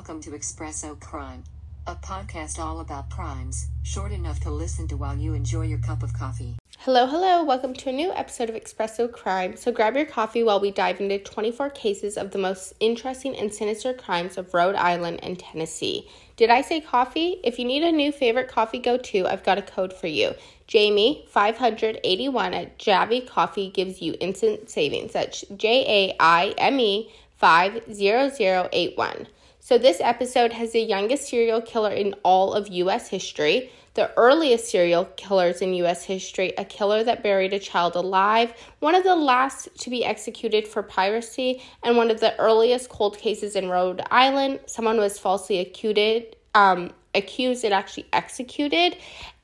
Welcome to Espresso Crime, a podcast all about crimes, short enough to listen to while you enjoy your cup of coffee. Hello, hello. Welcome to a new episode of Espresso Crime. So grab your coffee while we dive into 24 cases of the most interesting and sinister crimes of Rhode Island and Tennessee. Did I say coffee? If you need a new favorite coffee go to, I've got a code for you. Jamie 581 at Javy Coffee gives you instant savings. That's J A I M E 50081. So, this episode has the youngest serial killer in all of US history, the earliest serial killers in US history, a killer that buried a child alive, one of the last to be executed for piracy, and one of the earliest cold cases in Rhode Island. Someone was falsely accused, um, accused and actually executed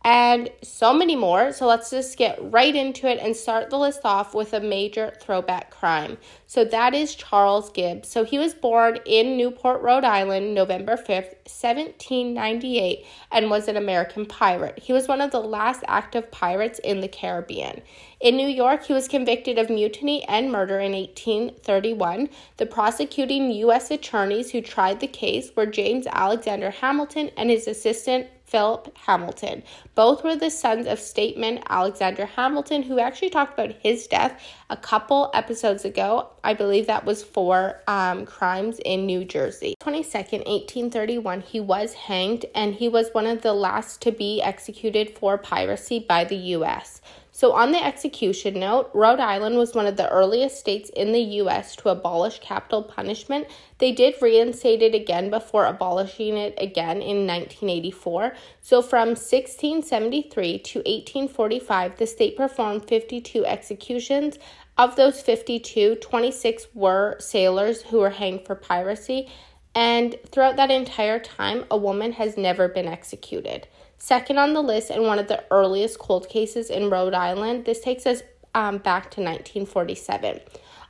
and so many more. So let's just get right into it and start the list off with a major throwback crime. So that is Charles Gibbs. So he was born in Newport, Rhode Island, November 5th, 1798, and was an American pirate. He was one of the last active pirates in the Caribbean. In New York, he was convicted of mutiny and murder in 1831. The prosecuting U.S. attorneys who tried the case were James Alexander Hamilton and his assistant Philip Hamilton. Both were the sons of statesman Alexander Hamilton, who actually talked about his death a couple episodes ago. I believe that was for um, crimes in New Jersey. 22nd, 1831, he was hanged and he was one of the last to be executed for piracy by the U.S. So, on the execution note, Rhode Island was one of the earliest states in the U.S. to abolish capital punishment. They did reinstate it again before abolishing it again in 1984. So, from 1673 to 1845, the state performed 52 executions. Of those 52, 26 were sailors who were hanged for piracy. And throughout that entire time, a woman has never been executed. Second on the list and one of the earliest cold cases in Rhode Island, this takes us um, back to 1947.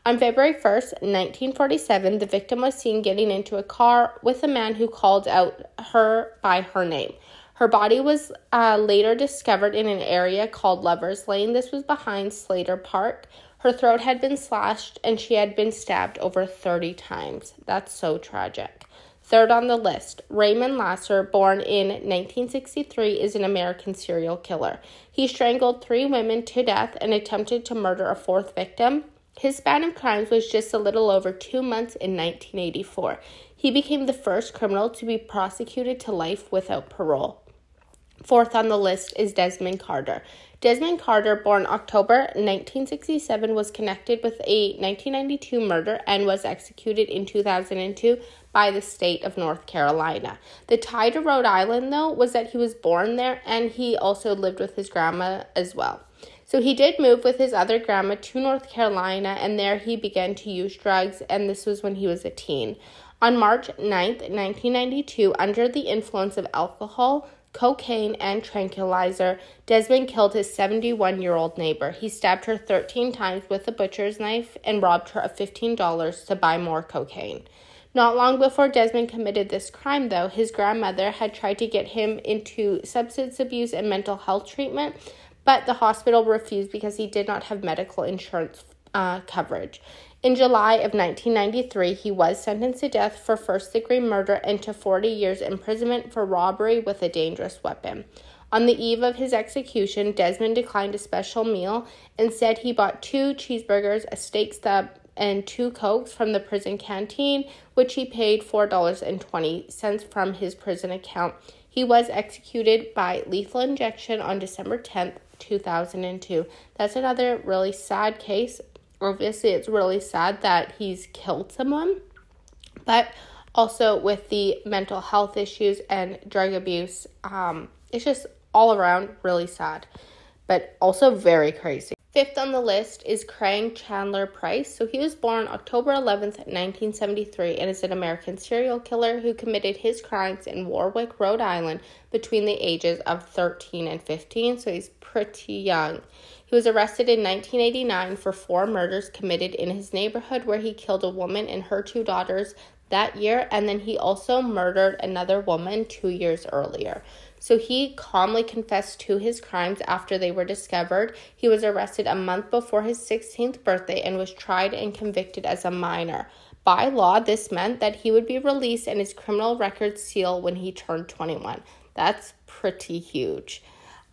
On February 1st, 1947, the victim was seen getting into a car with a man who called out her by her name. Her body was uh, later discovered in an area called Lover's Lane. This was behind Slater Park. Her throat had been slashed and she had been stabbed over 30 times. That's so tragic. Third on the list, Raymond Lasser, born in 1963, is an American serial killer. He strangled three women to death and attempted to murder a fourth victim. His span of crimes was just a little over two months in 1984. He became the first criminal to be prosecuted to life without parole. Fourth on the list is Desmond Carter. Desmond Carter, born October 1967, was connected with a 1992 murder and was executed in 2002 by the state of North Carolina. The tie to Rhode Island, though, was that he was born there and he also lived with his grandma as well. So he did move with his other grandma to North Carolina, and there he began to use drugs, and this was when he was a teen. On March 9th, 1992, under the influence of alcohol, cocaine, and tranquilizer, Desmond killed his 71 year old neighbor. He stabbed her 13 times with a butcher's knife and robbed her of $15 to buy more cocaine. Not long before Desmond committed this crime, though, his grandmother had tried to get him into substance abuse and mental health treatment, but the hospital refused because he did not have medical insurance uh, coverage. In July of 1993, he was sentenced to death for first degree murder and to 40 years imprisonment for robbery with a dangerous weapon. On the eve of his execution, Desmond declined a special meal. Instead, he bought two cheeseburgers, a steak stub, and two cokes from the prison canteen, which he paid $4.20 from his prison account. He was executed by lethal injection on December 10th, 2002. That's another really sad case obviously it's really sad that he's killed someone, but also with the mental health issues and drug abuse, um, it's just all around really sad, but also very crazy. Fifth on the list is Craig Chandler Price. So he was born October 11th, 1973, and is an American serial killer who committed his crimes in Warwick, Rhode Island between the ages of 13 and 15. So he's pretty young. He was arrested in 1989 for four murders committed in his neighborhood where he killed a woman and her two daughters that year, and then he also murdered another woman two years earlier. So he calmly confessed to his crimes after they were discovered. He was arrested a month before his 16th birthday and was tried and convicted as a minor. By law, this meant that he would be released and his criminal record seal when he turned 21. That's pretty huge.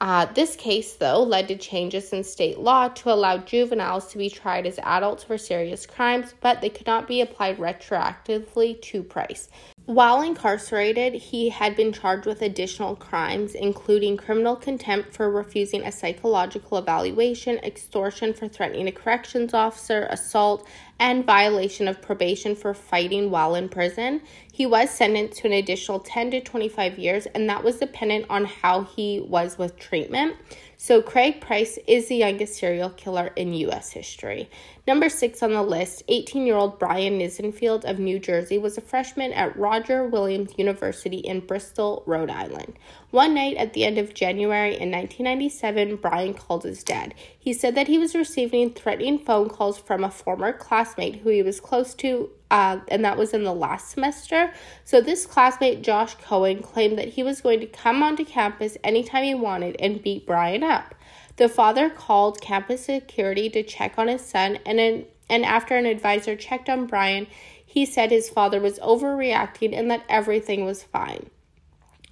Uh, this case, though, led to changes in state law to allow juveniles to be tried as adults for serious crimes, but they could not be applied retroactively to Price. While incarcerated, he had been charged with additional crimes, including criminal contempt for refusing a psychological evaluation, extortion for threatening a corrections officer, assault, and violation of probation for fighting while in prison. He was sentenced to an additional 10 to 25 years, and that was dependent on how he was with treatment. So, Craig Price is the youngest serial killer in U.S. history. Number six on the list, 18 year old Brian Nissenfield of New Jersey was a freshman at Roger Williams University in Bristol, Rhode Island. One night at the end of January in 1997, Brian called his dad. He said that he was receiving threatening phone calls from a former classmate who he was close to, uh, and that was in the last semester. So, this classmate, Josh Cohen, claimed that he was going to come onto campus anytime he wanted and beat Brian up. The father called campus security to check on his son, and, an, and after an advisor checked on Brian, he said his father was overreacting and that everything was fine.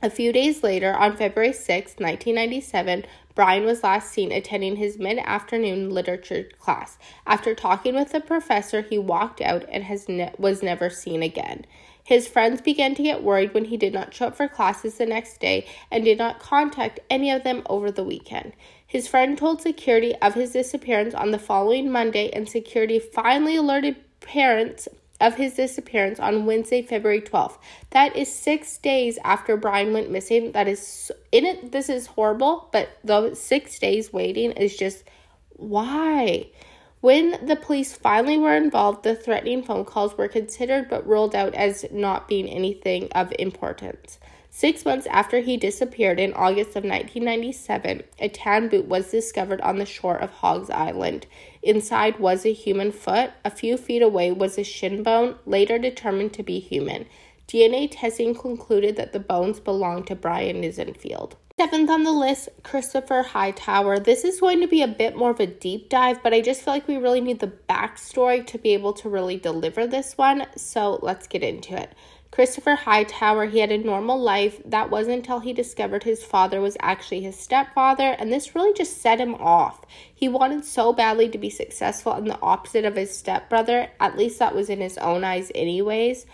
A few days later, on February 6, 1997, Brian was last seen attending his mid afternoon literature class. After talking with the professor, he walked out and has ne- was never seen again. His friends began to get worried when he did not show up for classes the next day and did not contact any of them over the weekend. His friend told security of his disappearance on the following Monday, and security finally alerted parents of his disappearance on Wednesday, February 12th. That is six days after Brian went missing. That is in it. This is horrible, but the six days waiting is just why. When the police finally were involved, the threatening phone calls were considered but ruled out as not being anything of importance. Six months after he disappeared in August of 1997, a tan boot was discovered on the shore of Hogs Island. Inside was a human foot. A few feet away was a shin bone, later determined to be human. DNA testing concluded that the bones belonged to Brian Nissenfield. Seventh on the list, Christopher Hightower. This is going to be a bit more of a deep dive, but I just feel like we really need the backstory to be able to really deliver this one. So let's get into it. Christopher Hightower, he had a normal life. That wasn't until he discovered his father was actually his stepfather, and this really just set him off. He wanted so badly to be successful and the opposite of his stepbrother, at least that was in his own eyes, anyways.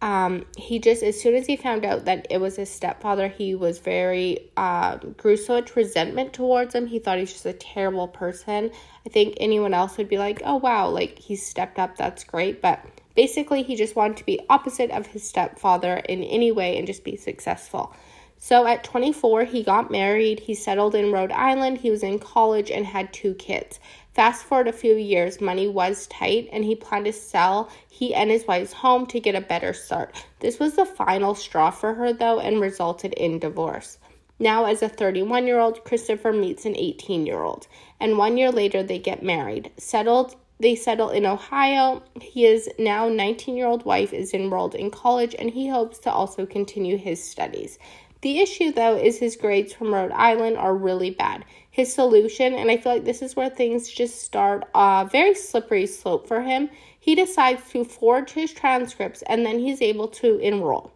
Um, he just, as soon as he found out that it was his stepfather, he was very, um, grew so much resentment towards him. He thought he was just a terrible person. I think anyone else would be like, oh wow, like he stepped up, that's great. But Basically, he just wanted to be opposite of his stepfather in any way and just be successful. So at 24, he got married, he settled in Rhode Island, he was in college, and had two kids. Fast forward a few years, money was tight, and he planned to sell he and his wife's home to get a better start. This was the final straw for her, though, and resulted in divorce. Now, as a 31 year old, Christopher meets an 18 year old, and one year later, they get married. Settled they settle in Ohio. His now 19 year old wife is enrolled in college and he hopes to also continue his studies. The issue, though, is his grades from Rhode Island are really bad. His solution, and I feel like this is where things just start a very slippery slope for him, he decides to forge his transcripts and then he's able to enroll.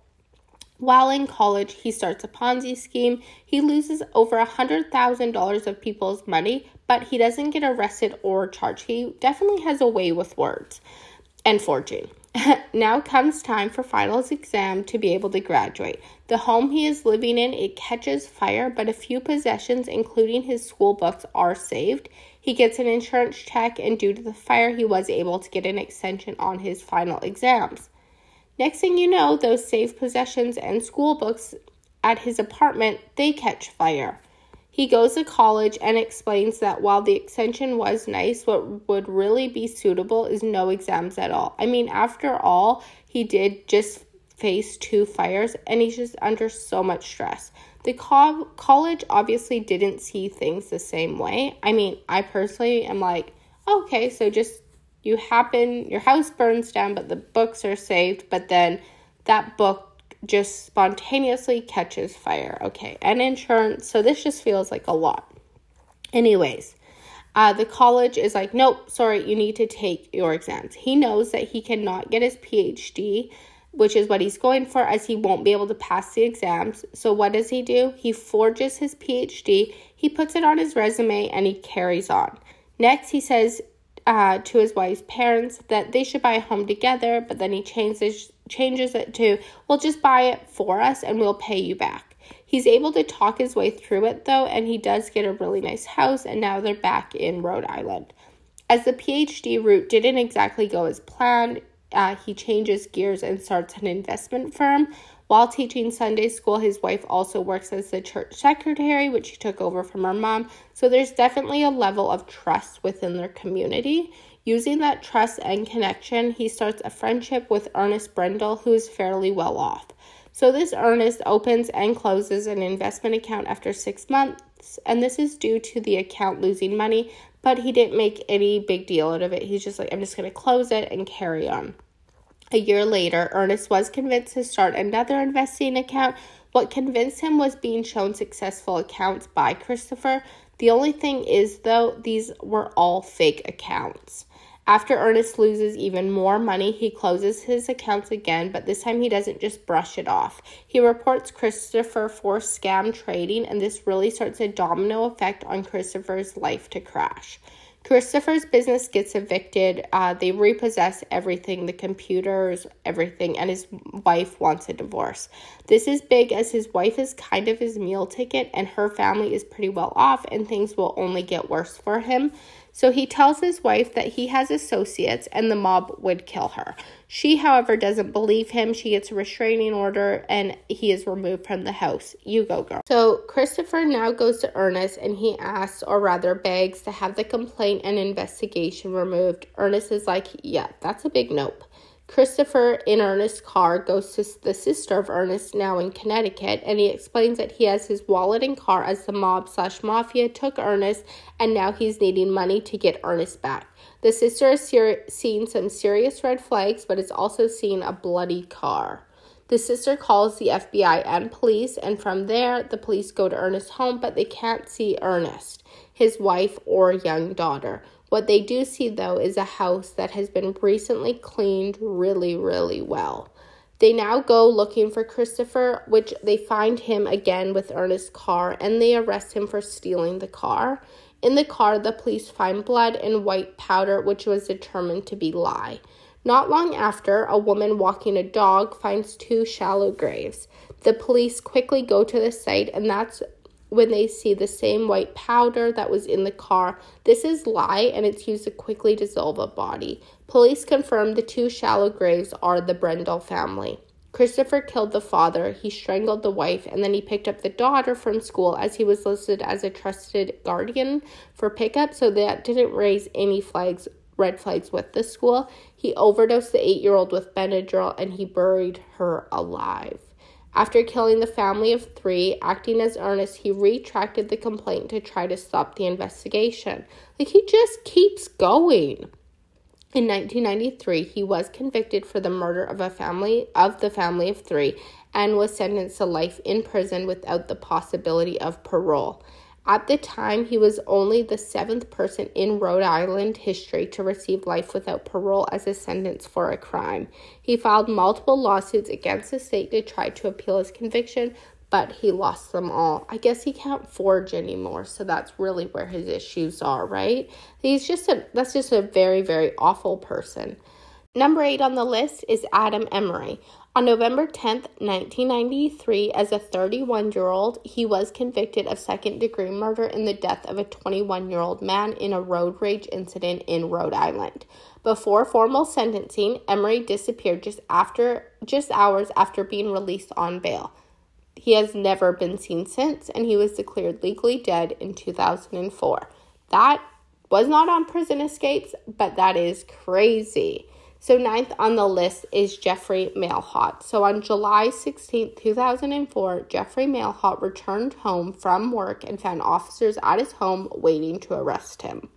While in college, he starts a Ponzi scheme. He loses over a $100,000 of people's money, but he doesn't get arrested or charged. He definitely has a way with words and forging. now comes time for finals exam to be able to graduate. The home he is living in, it catches fire, but a few possessions including his school books are saved. He gets an insurance check and due to the fire he was able to get an extension on his final exams. Next thing you know, those safe possessions and school books at his apartment, they catch fire. He goes to college and explains that while the extension was nice, what would really be suitable is no exams at all. I mean, after all, he did just face two fires and he's just under so much stress. The co- college obviously didn't see things the same way. I mean, I personally am like, okay, so just you happen your house burns down but the books are saved but then that book just spontaneously catches fire okay and insurance so this just feels like a lot anyways Uh, the college is like, nope, sorry, you need to take your exams. He knows that he cannot get his PhD, which is what he's going for, as he won't be able to pass the exams. So, what does he do? He forges his PhD, he puts it on his resume, and he carries on. Next, he says uh, to his wife's parents that they should buy a home together, but then he changes changes it to, "We'll just buy it for us, and we'll pay you back." He's able to talk his way through it though, and he does get a really nice house, and now they're back in Rhode Island. As the PhD route didn't exactly go as planned, uh, he changes gears and starts an investment firm. While teaching Sunday school, his wife also works as the church secretary, which he took over from her mom. So there's definitely a level of trust within their community. Using that trust and connection, he starts a friendship with Ernest Brendel, who is fairly well off. So this Ernest opens and closes an investment account after six months, and this is due to the account losing money, but he didn't make any big deal out of it. He's just like, I'm just going to close it and carry on. A year later, Ernest was convinced to start another investing account. What convinced him was being shown successful accounts by Christopher. The only thing is, though, these were all fake accounts. After Ernest loses even more money, he closes his accounts again, but this time he doesn't just brush it off. He reports Christopher for scam trading, and this really starts a domino effect on Christopher's life to crash. Christopher's business gets evicted. Uh, they repossess everything the computers, everything, and his wife wants a divorce. This is big as his wife is kind of his meal ticket, and her family is pretty well off, and things will only get worse for him. So he tells his wife that he has associates and the mob would kill her. She, however, doesn't believe him. She gets a restraining order and he is removed from the house. You go, girl. So Christopher now goes to Ernest and he asks, or rather begs, to have the complaint and investigation removed. Ernest is like, yeah, that's a big nope. Christopher, in Ernest's car, goes to the sister of Ernest, now in Connecticut, and he explains that he has his wallet and car as the mob slash mafia took Ernest, and now he's needing money to get Ernest back. The sister has ser- seen some serious red flags, but has also seen a bloody car. The sister calls the FBI and police, and from there, the police go to Ernest's home, but they can't see Ernest, his wife, or young daughter. What they do see, though, is a house that has been recently cleaned really, really well. They now go looking for Christopher, which they find him again with Ernest's car, and they arrest him for stealing the car. In the car, the police find blood and white powder, which was determined to be lye. Not long after, a woman walking a dog finds two shallow graves. The police quickly go to the site, and that's when they see the same white powder that was in the car. This is lye and it's used to quickly dissolve a body. Police confirm the two shallow graves are the Brendel family. Christopher killed the father, he strangled the wife, and then he picked up the daughter from school as he was listed as a trusted guardian for pickup, so that didn't raise any flags, red flags with the school. He overdosed the eight year old with Benadryl and he buried her alive. After killing the family of three, acting as Ernest, he retracted the complaint to try to stop the investigation. Like, he just keeps going. In 1993, he was convicted for the murder of a family of the family of 3 and was sentenced to life in prison without the possibility of parole. At the time, he was only the seventh person in Rhode Island history to receive life without parole as a sentence for a crime. He filed multiple lawsuits against the state to try to appeal his conviction, but he lost them all. I guess he can't forge anymore, so that's really where his issues are, right? He's just a that's just a very very awful person. Number 8 on the list is Adam Emery. On November 10, 1993, as a 31 year old, he was convicted of second degree murder in the death of a 21 year old man in a road rage incident in Rhode Island. Before formal sentencing, Emery disappeared just after just hours after being released on bail. He has never been seen since and he was declared legally dead in 2004. That was not on prison escapes, but that is crazy. So, ninth on the list is Jeffrey Mailhot. So, on July 16, 2004, Jeffrey Mailhot returned home from work and found officers at his home waiting to arrest him.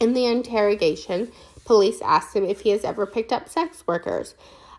In the interrogation, police asked him if he has ever picked up sex workers.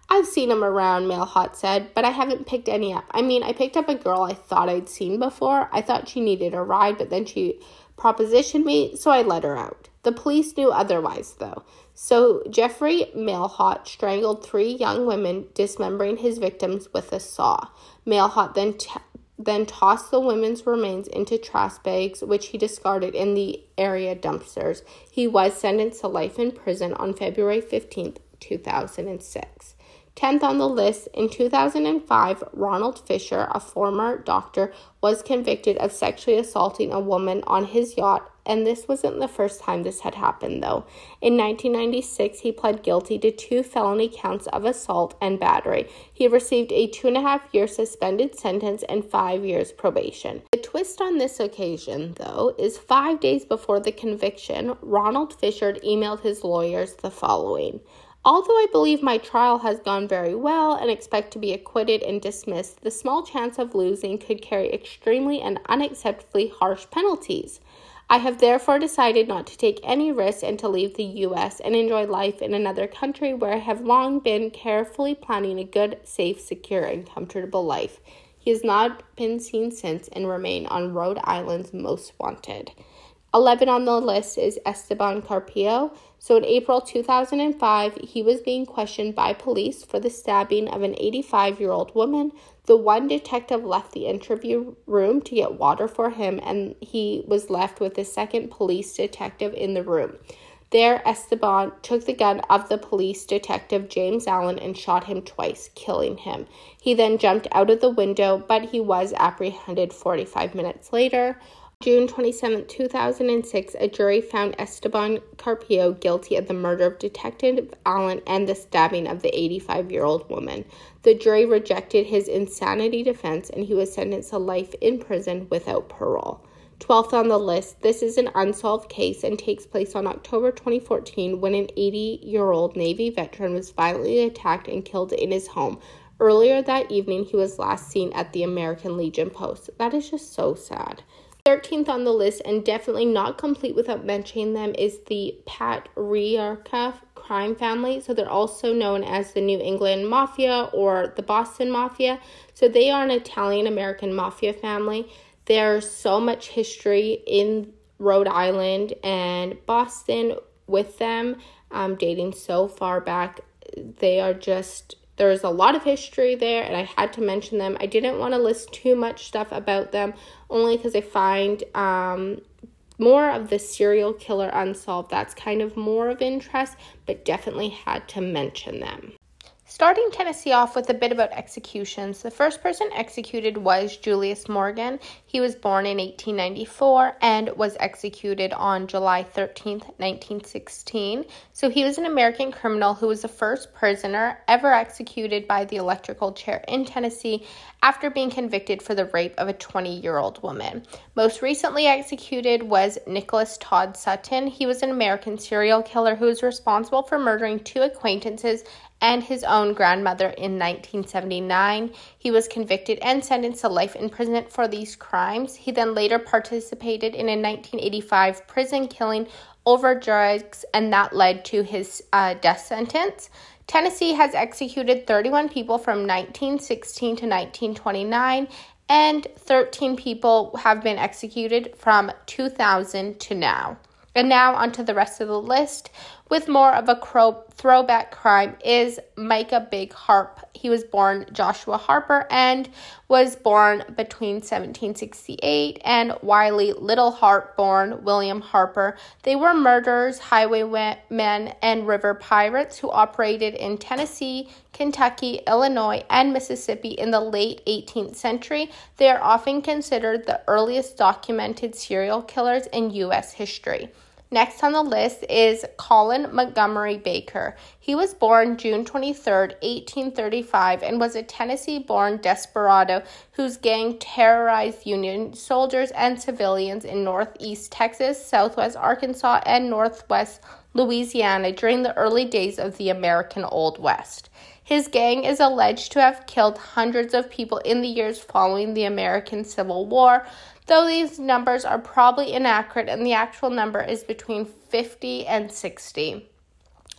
I've seen them around, Mailhot said, but I haven't picked any up. I mean, I picked up a girl I thought I'd seen before. I thought she needed a ride, but then she propositioned me, so I let her out. The police knew otherwise, though. So Jeffrey Mailhot strangled three young women, dismembering his victims with a saw. Mailhot then t- then tossed the women's remains into trash bags, which he discarded in the area dumpsters. He was sentenced to life in prison on February 15th, 2006. 10th on the list, in 2005, Ronald Fisher, a former doctor, was convicted of sexually assaulting a woman on his yacht, and this wasn't the first time this had happened, though. In 1996, he pled guilty to two felony counts of assault and battery. He received a two and a half year suspended sentence and five years probation. The twist on this occasion, though, is five days before the conviction, Ronald Fisher emailed his lawyers the following. Although I believe my trial has gone very well and expect to be acquitted and dismissed, the small chance of losing could carry extremely and unacceptably harsh penalties. I have therefore decided not to take any risks and to leave the US and enjoy life in another country where I have long been carefully planning a good, safe, secure, and comfortable life. He has not been seen since and remain on Rhode Island's most wanted. 11 on the list is Esteban Carpio. So in April 2005, he was being questioned by police for the stabbing of an 85 year old woman. The one detective left the interview room to get water for him, and he was left with the second police detective in the room. There, Esteban took the gun of the police detective James Allen and shot him twice, killing him. He then jumped out of the window, but he was apprehended 45 minutes later. June 27, 2006, a jury found Esteban Carpio guilty of the murder of Detective Allen and the stabbing of the 85 year old woman. The jury rejected his insanity defense and he was sentenced to life in prison without parole. 12th on the list, this is an unsolved case and takes place on October 2014 when an 80 year old Navy veteran was violently attacked and killed in his home. Earlier that evening, he was last seen at the American Legion Post. That is just so sad. 13th on the list, and definitely not complete without mentioning them, is the Patriarca crime family. So they're also known as the New England Mafia or the Boston Mafia. So they are an Italian American mafia family. There's so much history in Rhode Island and Boston with them, um, dating so far back. They are just there's a lot of history there, and I had to mention them. I didn't want to list too much stuff about them, only because I find um, more of the serial killer unsolved. That's kind of more of interest, but definitely had to mention them. Starting Tennessee off with a bit about executions, the first person executed was Julius Morgan. He was born in 1894 and was executed on July 13, 1916. So he was an American criminal who was the first prisoner ever executed by the electrical chair in Tennessee after being convicted for the rape of a 20 year old woman. Most recently executed was Nicholas Todd Sutton. He was an American serial killer who was responsible for murdering two acquaintances and his own grandmother in 1979. He was convicted and sentenced to life imprisonment for these crimes. He then later participated in a 1985 prison killing over drugs, and that led to his uh, death sentence. Tennessee has executed 31 people from 1916 to 1929, and 13 people have been executed from 2000 to now. And now, onto the rest of the list with more of a throwback crime is Micah Big Harpe. He was born Joshua Harper and was born between 1768 and Wiley Little Harpe, born William Harper. They were murderers, highwaymen, and river pirates who operated in Tennessee, Kentucky, Illinois, and Mississippi in the late 18th century. They are often considered the earliest documented serial killers in U.S. history. Next on the list is Cullen Montgomery Baker. He was born June 23, 1835, and was a Tennessee born desperado whose gang terrorized Union soldiers and civilians in northeast Texas, southwest Arkansas, and northwest Louisiana during the early days of the American Old West. His gang is alleged to have killed hundreds of people in the years following the American Civil War, though these numbers are probably inaccurate and the actual number is between 50 and 60.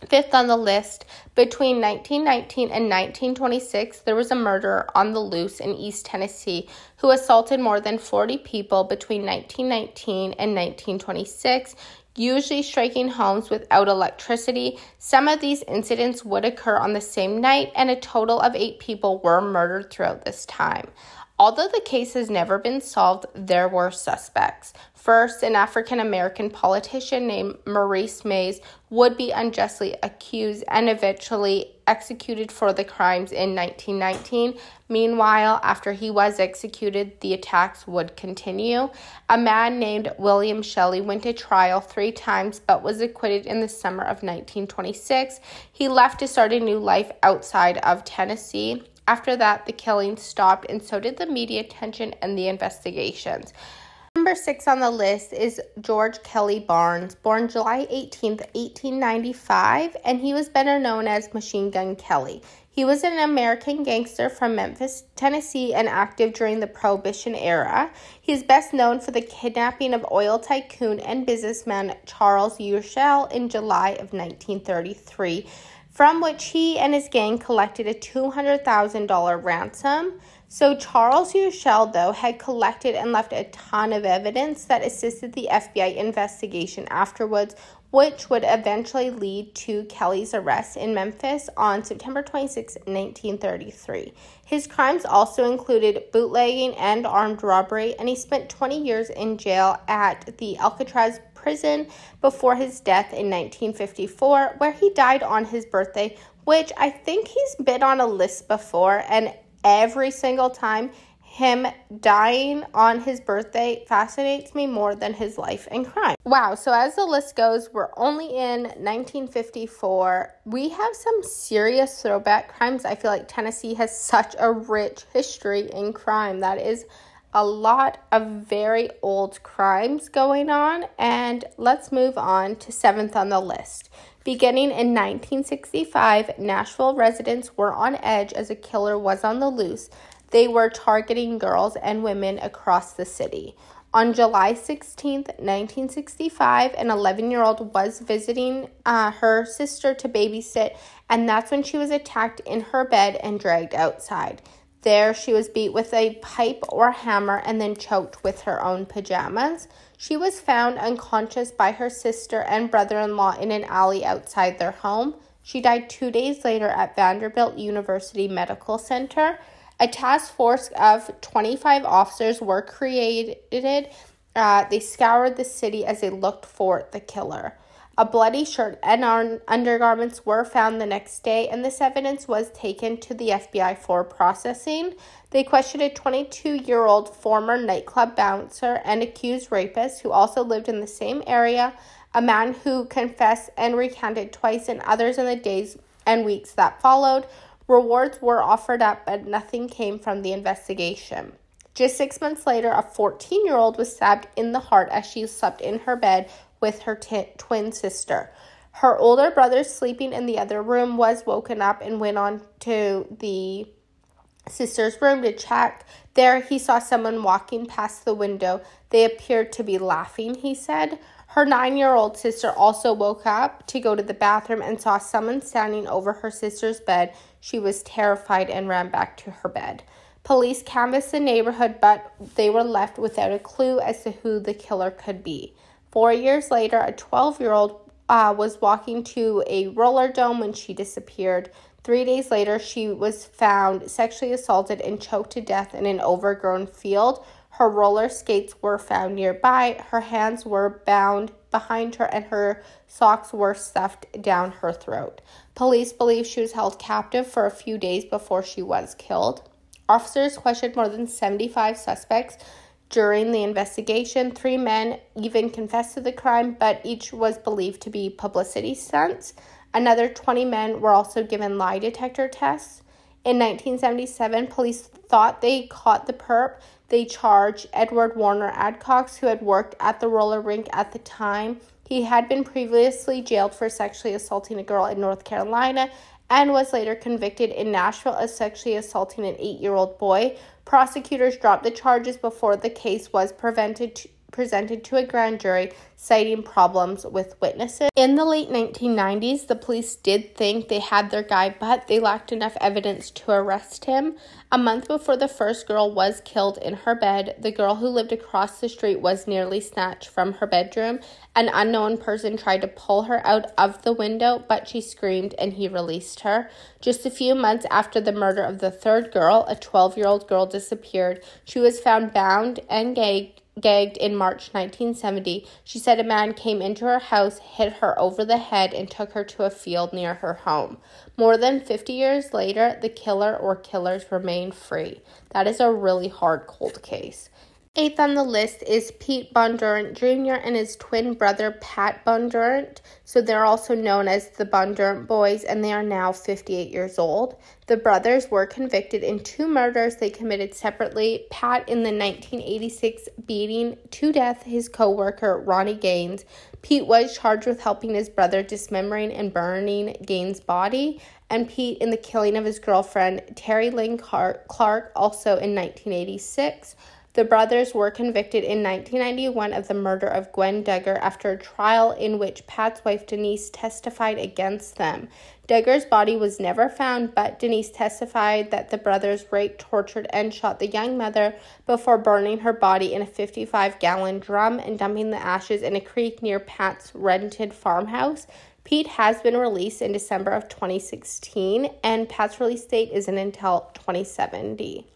Fifth on the list, between 1919 and 1926, there was a murderer on the loose in East Tennessee who assaulted more than 40 people between 1919 and 1926, usually striking homes without electricity. Some of these incidents would occur on the same night, and a total of eight people were murdered throughout this time. Although the case has never been solved, there were suspects. First, an African American politician named Maurice Mays would be unjustly accused and eventually executed for the crimes in 1919. Meanwhile, after he was executed, the attacks would continue. A man named William Shelley went to trial three times but was acquitted in the summer of 1926. He left to start a new life outside of Tennessee. After that, the killings stopped, and so did the media attention and the investigations. Number six on the list is George Kelly Barnes, born July 18, 1895, and he was better known as Machine Gun Kelly. He was an American gangster from Memphis, Tennessee, and active during the Prohibition era. He is best known for the kidnapping of oil tycoon and businessman Charles Urschel in July of 1933 from which he and his gang collected a $200,000 ransom. So, Charles Urschel, though, had collected and left a ton of evidence that assisted the FBI investigation afterwards, which would eventually lead to Kelly's arrest in Memphis on September 26, 1933. His crimes also included bootlegging and armed robbery, and he spent 20 years in jail at the Alcatraz prison before his death in 1954, where he died on his birthday, which I think he's been on a list before, and every single time him dying on his birthday fascinates me more than his life and crime. Wow, so as the list goes, we're only in 1954. We have some serious throwback crimes. I feel like Tennessee has such a rich history in crime. That is a lot of very old crimes going on, and let's move on to seventh on the list. Beginning in 1965, Nashville residents were on edge as a killer was on the loose. They were targeting girls and women across the city. On July 16, 1965, an 11 year old was visiting uh, her sister to babysit, and that's when she was attacked in her bed and dragged outside. There, she was beat with a pipe or hammer and then choked with her own pajamas. She was found unconscious by her sister and brother in law in an alley outside their home. She died two days later at Vanderbilt University Medical Center. A task force of 25 officers were created. Uh, they scoured the city as they looked for the killer. A bloody shirt and undergarments were found the next day, and this evidence was taken to the FBI for processing. They questioned a 22 year old former nightclub bouncer and accused rapist who also lived in the same area, a man who confessed and recanted twice, and others in the days and weeks that followed. Rewards were offered up, but nothing came from the investigation. Just six months later, a 14 year old was stabbed in the heart as she slept in her bed with her t- twin sister. Her older brother, sleeping in the other room, was woken up and went on to the sister's room to check. There, he saw someone walking past the window. They appeared to be laughing, he said. Her nine year old sister also woke up to go to the bathroom and saw someone standing over her sister's bed. She was terrified and ran back to her bed. Police canvassed the neighborhood, but they were left without a clue as to who the killer could be. Four years later, a 12 year old uh, was walking to a roller dome when she disappeared. Three days later, she was found sexually assaulted and choked to death in an overgrown field. Her roller skates were found nearby. Her hands were bound behind her and her socks were stuffed down her throat. Police believe she was held captive for a few days before she was killed. Officers questioned more than 75 suspects during the investigation, three men even confessed to the crime, but each was believed to be publicity stunts. Another 20 men were also given lie detector tests. In 1977, police thought they caught the perp. They charged Edward Warner Adcox, who had worked at the roller rink at the time. He had been previously jailed for sexually assaulting a girl in North Carolina and was later convicted in Nashville of sexually assaulting an eight year old boy. Prosecutors dropped the charges before the case was prevented presented to a grand jury, citing problems with witnesses. In the late 1990s, the police did think they had their guy, but they lacked enough evidence to arrest him. A month before the first girl was killed in her bed, the girl who lived across the street was nearly snatched from her bedroom. An unknown person tried to pull her out of the window, but she screamed and he released her. Just a few months after the murder of the third girl, a 12 year old girl disappeared. She was found bound and gagged gagged in March 1970. She said a man came into her house, hit her over the head, and took her to a field near her home. More than 50 years later, the killer or killers remain free. That is a really hard cold case. Eighth on the list is Pete Bondurant Jr. and his twin brother Pat Bondurant. So they're also known as the Bondurant Boys, and they are now 58 years old. The brothers were convicted in two murders they committed separately. Pat in the 1986 beating to death his co-worker Ronnie Gaines. Pete was charged with helping his brother dismembering and burning Gaines' body, and Pete in the killing of his girlfriend Terry Lynn Clark, also in 1986. The brothers were convicted in 1991 of the murder of Gwen Duggar after a trial in which Pat's wife Denise testified against them. Duggar's body was never found, but Denise testified that the brothers raped, tortured, and shot the young mother before burning her body in a 55 gallon drum and dumping the ashes in a creek near Pat's rented farmhouse. Pete has been released in December of 2016, and Pat's release date isn't until 2070.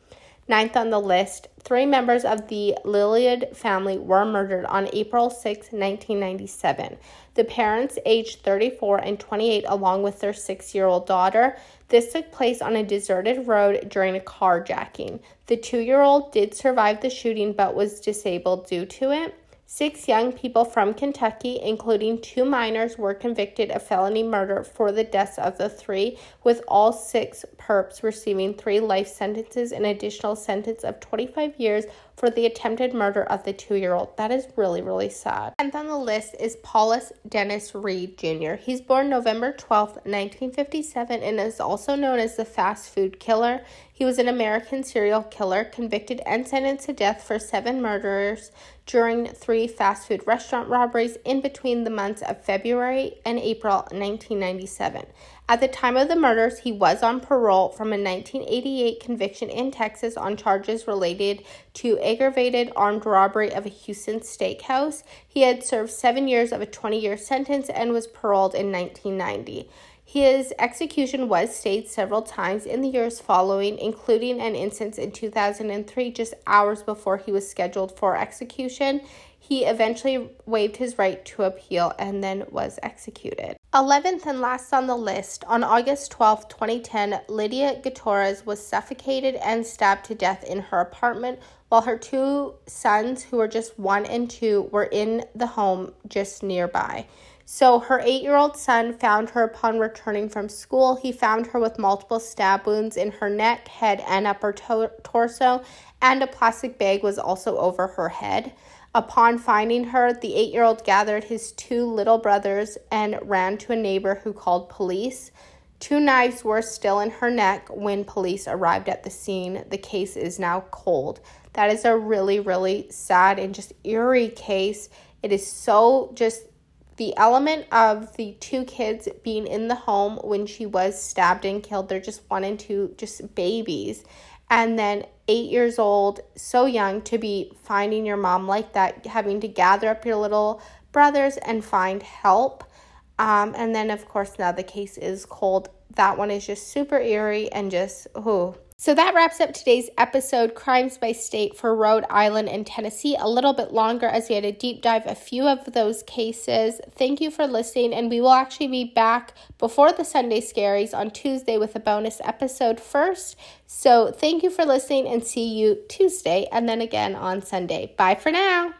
Ninth on the list, three members of the Lillelid family were murdered on April 6, 1997. The parents, aged 34 and 28, along with their six year old daughter. This took place on a deserted road during a carjacking. The two year old did survive the shooting but was disabled due to it. Six young people from Kentucky, including two minors, were convicted of felony murder for the deaths of the three, with all six perps receiving three life sentences, and additional sentence of 25 years for the attempted murder of the two year old. That is really, really sad. And on the list is Paulus Dennis Reid Jr. He's born November 12, 1957, and is also known as the fast food killer. He was an American serial killer convicted and sentenced to death for seven murders during three fast food restaurant robberies in between the months of February and April 1997. At the time of the murders, he was on parole from a 1988 conviction in Texas on charges related to aggravated armed robbery of a Houston steakhouse. He had served seven years of a 20 year sentence and was paroled in 1990. His execution was stayed several times in the years following, including an instance in 2003, just hours before he was scheduled for execution. He eventually waived his right to appeal and then was executed. 11th and last on the list, on August 12, 2010, Lydia Gutierrez was suffocated and stabbed to death in her apartment while her two sons, who were just one and two, were in the home just nearby. So, her eight year old son found her upon returning from school. He found her with multiple stab wounds in her neck, head, and upper to- torso, and a plastic bag was also over her head. Upon finding her, the eight year old gathered his two little brothers and ran to a neighbor who called police. Two knives were still in her neck when police arrived at the scene. The case is now cold. That is a really, really sad and just eerie case. It is so just the element of the two kids being in the home when she was stabbed and killed. They're just one and two, just babies and then eight years old, so young to be finding your mom like that, having to gather up your little brothers and find help. Um, and then, of course, now the case is cold. That one is just super eerie and just, oh, so that wraps up today's episode, Crimes by State for Rhode Island and Tennessee. A little bit longer as we had a deep dive a few of those cases. Thank you for listening, and we will actually be back before the Sunday Scaries on Tuesday with a bonus episode first. So thank you for listening and see you Tuesday and then again on Sunday. Bye for now.